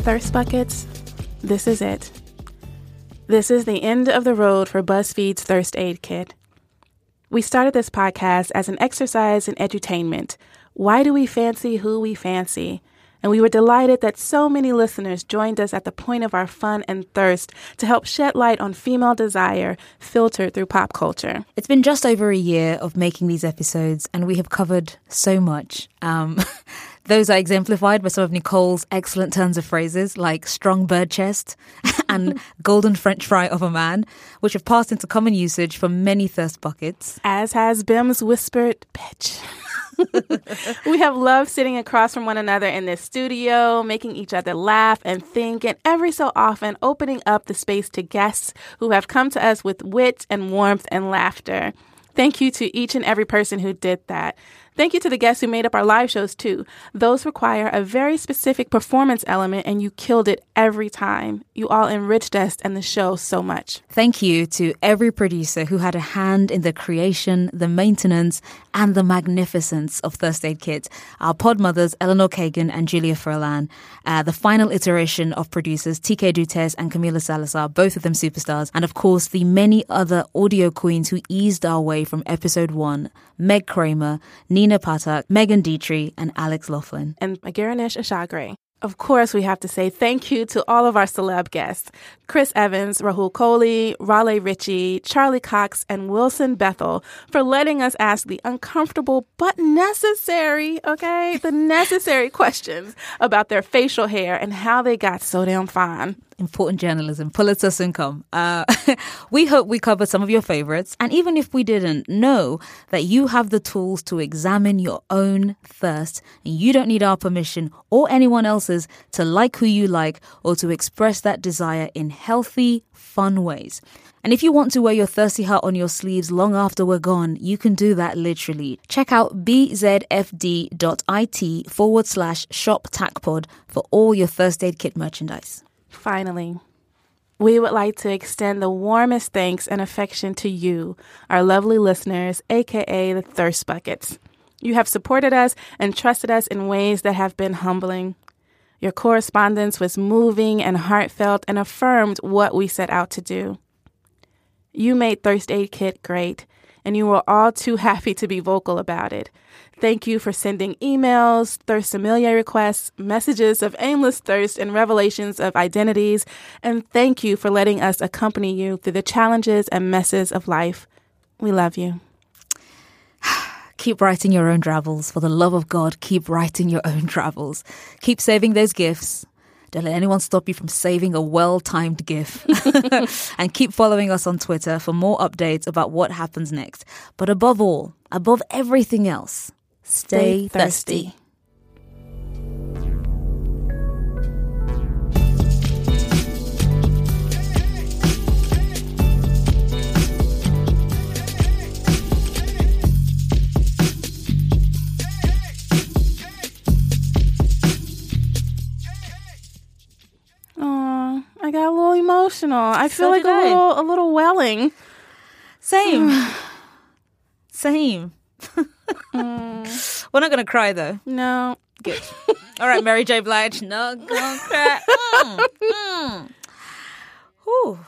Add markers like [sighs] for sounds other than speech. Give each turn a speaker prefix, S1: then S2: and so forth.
S1: Thirst Buckets, this is it. This is the end of the road for BuzzFeed's Thirst Aid Kit. We started this podcast as an exercise in edutainment. Why do we fancy who we fancy? And we were delighted that so many listeners joined us at the point of our fun and thirst to help shed light on female desire filtered through pop culture.
S2: It's been just over a year of making these episodes, and we have covered so much. Um, [laughs] those are exemplified by some of Nicole's excellent turns of phrases like strong bird chest [laughs] and [laughs] golden French fry of a man, which have passed into common usage for many thirst buckets.
S1: As has Bim's whispered bitch. [laughs] we have loved sitting across from one another in this studio, making each other laugh and think, and every so often opening up the space to guests who have come to us with wit and warmth and laughter. Thank you to each and every person who did that. Thank you to the guests who made up our live shows too. Those require a very specific performance element, and you killed it every time. You all enriched us and the show so much.
S2: Thank you to every producer who had a hand in the creation, the maintenance, and the magnificence of Thirst Aid Kit. Our pod mothers, Eleanor Kagan and Julia Furlan. Uh, the final iteration of producers, TK Dutes and Camila Salazar, both of them superstars. And of course, the many other audio queens who eased our way from episode one Meg Cramer, Patak, Megan Dietrich, and Alex Laughlin.
S1: And Magaranesh Ashagre. Of course, we have to say thank you to all of our celeb guests Chris Evans, Rahul Kohli, Raleigh Ritchie, Charlie Cox, and Wilson Bethel for letting us ask the uncomfortable but necessary, okay, the necessary [laughs] questions about their facial hair and how they got so damn fine
S2: important journalism, Pulitzer income. Uh, [laughs] we hope we covered some of your favorites. And even if we didn't, know that you have the tools to examine your own thirst. And you don't need our permission or anyone else's to like who you like or to express that desire in healthy, fun ways. And if you want to wear your thirsty heart on your sleeves long after we're gone, you can do that literally. Check out bzfd.it forward slash shop tacpod for all your Thirst Aid Kit merchandise.
S1: Finally, we would like to extend the warmest thanks and affection to you, our lovely listeners, aka the Thirst Buckets. You have supported us and trusted us in ways that have been humbling. Your correspondence was moving and heartfelt and affirmed what we set out to do. You made Thirst Aid Kit great, and you were all too [laughs] happy to be vocal about it. Thank you for sending emails, thirst sommelier requests, messages of aimless thirst, and revelations of identities. And thank you for letting us accompany you through the challenges and messes of life. We love you. [sighs]
S2: Keep writing your own drabbles. For the love of God, keep writing your own [laughs] drabbles. Keep saving those gifts. Don't let anyone stop you from saving a well timed GIF. [laughs] and keep following us on Twitter for more updates about what happens next. But above all, above everything else, Stay, thirsty.
S1: Oh, I got a little emotional. I feel
S2: So
S1: like a little a little welling.
S2: Same. [sighs] Same. [laughs] We're not going to cry though.
S1: No.
S2: Good. All right, Mary J. Blige. Not gonna cry. [laughs] Mm, mm. Whew.